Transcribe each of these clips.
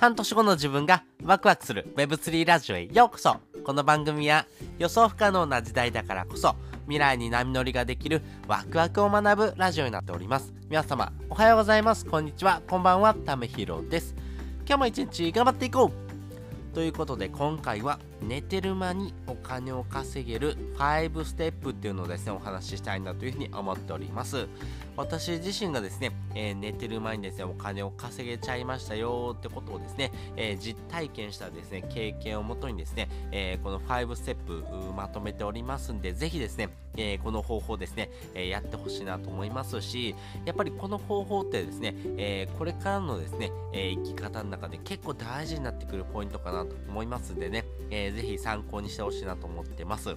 半年後の自分がワクワクする Web3 ラジオへようこそ。この番組は予想不可能な時代だからこそ未来に波乗りができるワクワクを学ぶラジオになっております。皆様おはようございます。こんにちは。こんばんは。ためひろです。今日も一日頑張っていこう。ということで今回は寝てる間にお金を稼げる5ステップっていうのをですねお話ししたいなというふうに思っております。私自身がですね、えー、寝てる前にですねお金を稼げちゃいましたよってことをですね、えー、実体験したですね経験をもとにですね、えー、この5ステップまとめておりますんでぜひですね、えこの方法ですね、えやってほしいなと思いますしやっぱりこの方法ってですね、えこれからのですね、え生き方の中で結構大事になってくるポイントかなと思いますんでね、えー、ぜひ参考にしてほしいなと思ってます。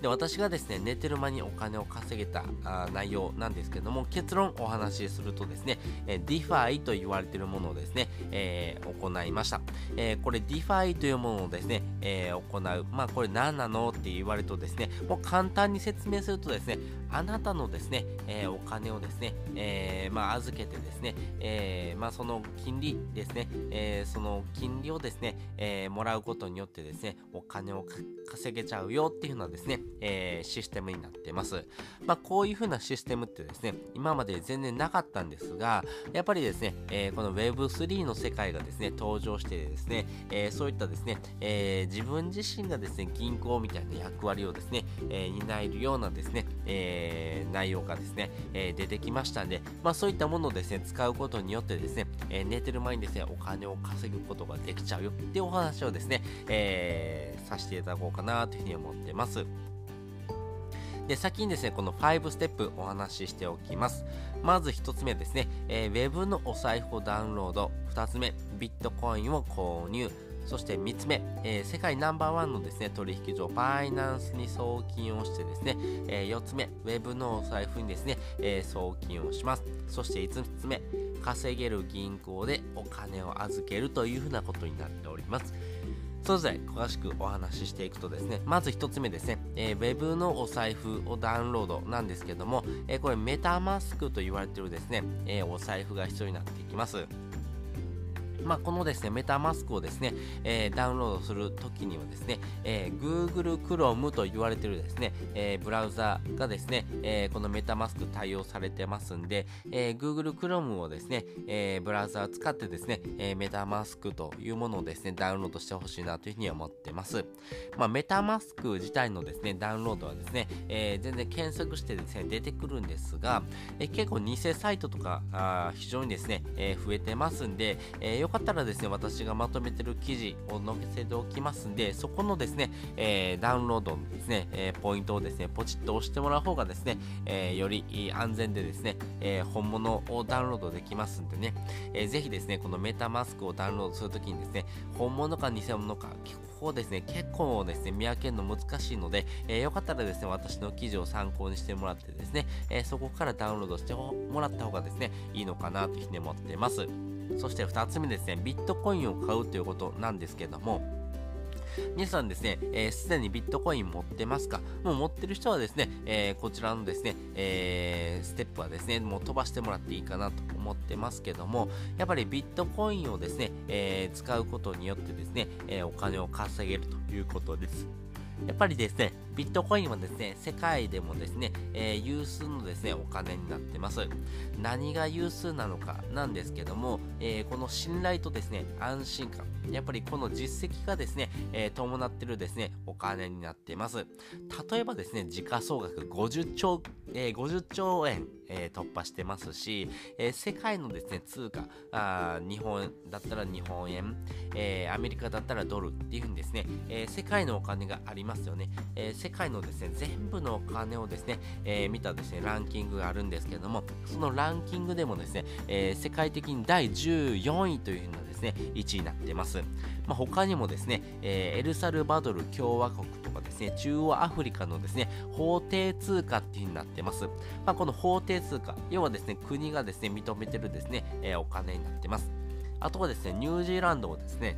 で私がですね寝てる間にお金を稼げたあ内容なんですけども結論お話しするとですね、え DeFi と言われているものをですね、えー、行いました、えー、これ DeFi というものをですね、え、行う。まあこれ何なの？って言われるとですねもう簡単に説明するとですねあなたのですね、えお金をですね、えまあ預けてですね、えまあその金利ですね、えその金利をですね、えもらうことによってですねお金を稼げちゃうよっていうのはですね、え、システムになってます。まあ、こういう風なシステムってですね、今まで全然なかったんですが、やっぱりですね、え、この Web3 の世界がですね、登場してですね、え、そういったですね、え自分自身がですね、銀行みたいな役割をですね、え担えるようなですね、え内容がですね、え出てきましたんで、まあ、そういったものをですね、使うことによってですね、え寝てる前にですね、お金を稼ぐことができちゃうよっていうお話をですね、えさせていただこうかなというふうに思ってます。で、先にですね、この5ステップお話ししておきます。まず1つ目ですね、えー、Web のお財布をダウンロード。2つ目、ビットコインを購入。そして3つ目、えー、世界ナンバーワンのですね、取引所、バイナンスに送金をしてですね、えー、4つ目、Web のお財布にですね、えー、送金をします。そして5つ目、稼げる銀行でお金を預けるというふうなことになっております。それぞれ詳しくお話ししていくとですね、まず1つ目ですね、えー、Web のお財布をダウンロードなんですけども、えー、これメタマスクと言われているですね、えー、お財布が必要になってきます。まあ、このですね、メタマスクをですね、えー、ダウンロードするときにはですね、えー、Google Chrome と言われているですね、えー、ブラウザがですね、えこのメタマスク対応されてますんで、え Google Chrome をですね、えブラウザを使ってですね、えメタマスクというものをですね、ダウンロードしてほしいなというふうに思ってます。まあ、メタマスク自体のですね、ダウンロードはですね、え全然検索してですね、出てくるんですが、え結構偽サイトとかあ非常にですね、え増えてますんで、えよかったらですね、私がまとめてる記事を載せておきますんで、そこのですね、えー、ダウンロードのですね、えー、ポイントをですね、ポチッと押してもらう方がですね、えー、より安全でですね、え本物をダウンロードできますんでね、えー、ぜひですね、このメタマスクをダウンロードするときにですね、本物か偽物か、ここですね、結構ですね、見分けるの難しいので、えー、よかったらですね、私の記事を参考にしてもらってですね、えー、そこからダウンロードしてもらった方がですね、いいのかなというふうに思っています。そして2つ目ですね、ビットコインを買うということなんですけども、皆さんですね、す、えー、で、にビットコイン持ってますか？もう持ってる人はですね、えー、こちらのですね、えー、ステップはですね、もう飛ばしてもらっていいかなと思ってますけども、やっぱりビットコインをですね、え使うことによってですね、えお金を稼げるということです。やっぱりですね、ビットコインはですね、世界でもですね、えー、有数のですね、お金になってます。何が有数なのかなんですけども、えー、この信頼とですね、安心感、やっぱりこの実績がですね、えー、伴ってるですね、お金になってます。例えばですね、時価総額50兆、えー、50兆円、えー、突破してますし、えー、世界のですね、通貨、あ日本だったら日本円、えー、アメリカだったらドルっていうふうにですね、えー、世界のお金がありますよね。えー、世界のですね、全部のお金をですね、えー、見たですね、ランキングがあるんですけれども、そのランキングでもですね、えー、世界的に第14位というふうなですね、1位になってます。まあ、他にもですね、えー、エルサルバドル共和国とかですね、中央アフリカのですね、法定通貨っていう風になってます。まあ、この法定通貨、要はですね、国がですね、認めてるですね、えー、お金になってます。あとはですね、ニュージーランドをですね、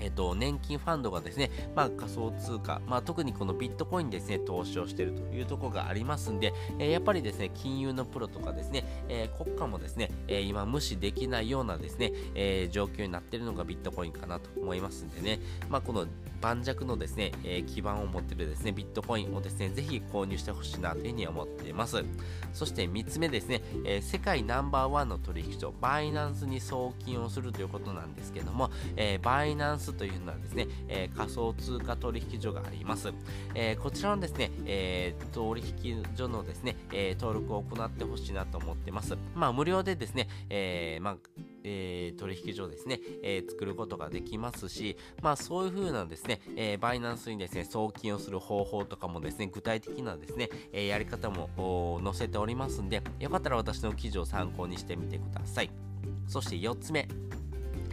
えっ、と、年金ファンドがですね、まあ、仮想通貨、まあ、特にこのビットコインにですね、投資をしているというところがありますんで、えー、やっぱりですね、金融のプロとかですね、えー、国家もですね、え今無視できないようなですね、え状況になっているのがビットコインかなと思いますんでね、まあ、この盤石のですね、え基盤を持っているですね、ビットコインをですね、ぜひ購入してほしいなというふうに思っています。そして3つ目ですね、え世界ナンバーワンの取引所、バイナンスに送金をするということなんですけども、えバイナンススというのはですね、えー、仮想通貨取引所があります。えー、こちらのですね、えー、取引所のですね、え登録を行ってほしいなと思ってます。まあ、無料でですね、えまあえー、取引所ですね、えー、作ることができますし、まあそういう風なですね、えー、バイナンスにですね、送金をする方法とかもですね、具体的なですね、えやり方も載せておりますんで、よかったら私の記事を参考にしてみてください。そして4つ目。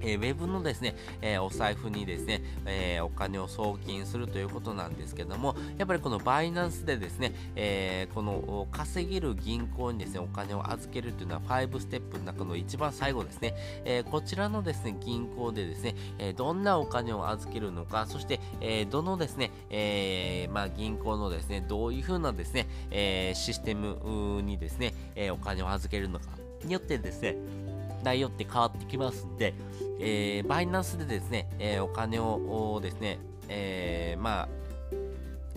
えー、ウェブのですね、えー、お財布にですね、えー、お金を送金するということなんですけども、やっぱりこのバイナンスでですね、えこの稼げる銀行にですね、お金を預けるというのは5ステップの中の一番最後ですね、えこちらのですね、銀行でですね、えどんなお金を預けるのか、そして、えどのですね、えまあ、銀行のですね、どういうふうなですね、えシステムにですね、えお金を預けるのかによってですね、内容って変わってきますんで、えー、バイナンスでですね、えー、お金をですね、えー、まあ、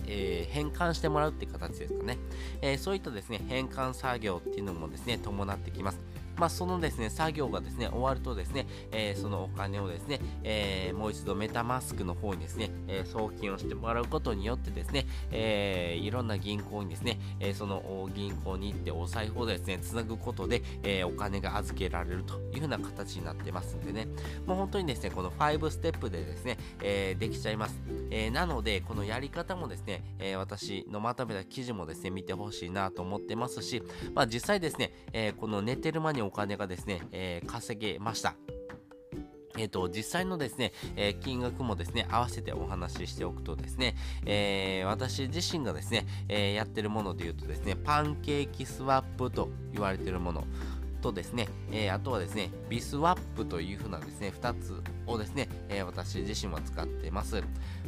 えー、変換してもらうっていう形ですかね、えー、そういったですね変換作業っていうのもですね伴ってきます。まあ、そのですね、作業がですね、終わるとですね、えー、そのお金をですね、えー、もう一度メタマスクの方にですね、えー、送金をしてもらうことによってですね、えいろんな銀行にですね、えその銀行に行ってお財布をですね、つなぐことで、えお金が預けられるというふうな形になってますんでね、もう本当にですね、この5ステップでですね、えできちゃいます。えなので、このやり方もですね、え私のまとめた記事もですね、見てほしいなと思ってますし、まあ実際ですね、えこの寝てる間にお金がですね、えー、稼げました。えっ、ー、と、実際のですね、えー、金額もですね、合わせてお話ししておくとですね、えー、私自身がですね、えやってるもので言うとですね、パンケーキスワップと言われてるもの、とですね、えー、あとはですね、ビスワップというふうなですね、2つをですね、えー、私自身は使ってます。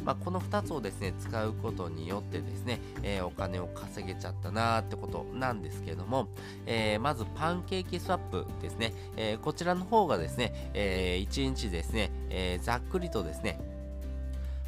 まあ、この2つをですね、使うことによってですね、えー、お金を稼げちゃったなーってことなんですけども、えまずパンケーキスワップですね、えこちらの方がですね、え1日ですね、えざっくりとですね、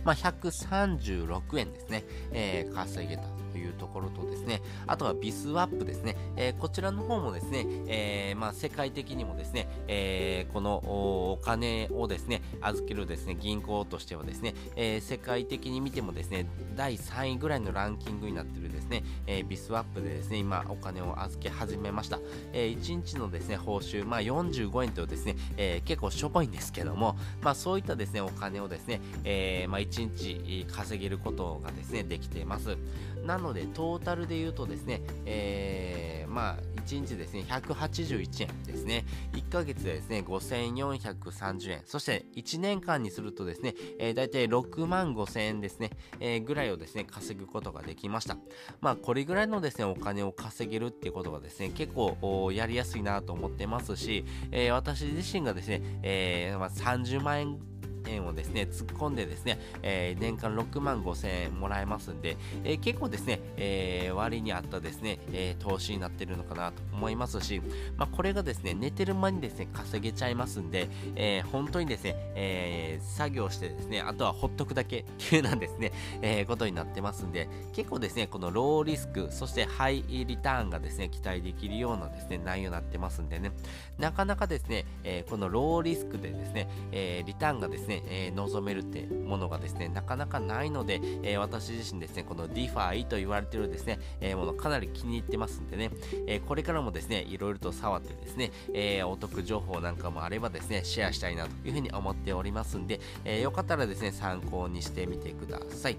まあ、136円ですね、え稼げたというところとですね、あとはビスワップですね、えー、こちらの方もですね、えー、まあ、世界的にもですね、えー、このお金をですね、預けるですね、銀行としてはですね、え世界的に見てもですね、第3位ぐらいのランキングになってるですね、えビスワップでですね、今お金を預け始めました。え1日のですね、報酬、まあ、45円とですね、え結構しょぼいんですけども、まあ、そういったですね、お金をですね、えまあ、1日稼げることがですね、できています。なので、トータルで言うとですね、えー、まあ、1日ですね、181円ですね。1ヶ月でですね、5430円。そして、1年間にするとですね、えー、大体6万5000円ですね、えー、ぐらいをですね、稼ぐことができました。まあ、これぐらいのですね、お金を稼げるっていうことがですね、結構やりやすいなと思ってますし、えー、私自身がですね、えーまあ、30万円円をですね、突っ込んでですね、えー、年間6万5千円もらえますんで、えー、結構ですね、えー、割に合ったですね、え投資になってるのかなと思いますし、まあ、これがですね、寝てる間にですね、稼げちゃいますんで、え本当にですね、え作業してですね、あとはほっとくだけっていうなんですね、えことになってますんで、結構ですね、このローリスク、そしてハイリターンがですね、期待できるようなですね、内容になってますんでね、なかなかですね、えこのローリスクでですね、えリターンがですね、えー、望めるってものがですね、なかなかないので、えー、私自身ですね、この DeFi と言われてるですね、えー、ものかなり気に入ってますんでね、えこれからもですね、いろいろと触ってですね、えお得情報なんかもあればですね、シェアしたいなというふうに思っておりますんで、えよかったらですね、参考にしてみてください。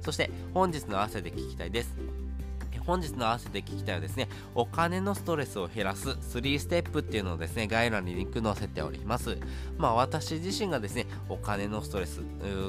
そして、本日の朝で聞きたいです。本日の合わせて聞きたいはですね、お金のストレスを減らす3ステップっていうのをですね、概要欄にリンク載せております。まあ私自身がですね、お金のストレス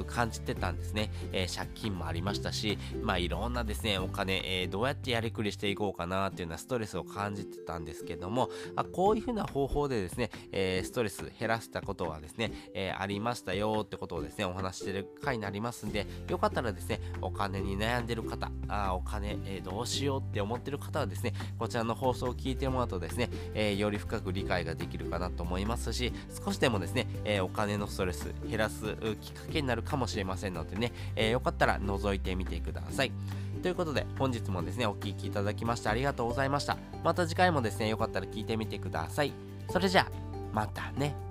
感じてたんですね、えー、借金もありましたし、まあいろんなですね、お金、えー、どうやってやりくりしていこうかなっていうようなストレスを感じてたんですけども、あこういうふうな方法でですね、えー、ストレス減らしたことはですね、えありましたよってことをですね、お話してる回になりますんで、よかったらですね、お金に悩んでる方、あお金、えどうしようようって思ってる方はですね、こちらの放送を聞いてもらうとですね、えー、より深く理解ができるかなと思いますし、少しでもですね、えー、お金のストレス減らすきっかけになるかもしれませんのでね、えー、よかったら覗いてみてください。ということで、本日もですね、お聴きいただきましてありがとうございました。また次回もですね、よかったら聞いてみてください。それじゃあ、またね。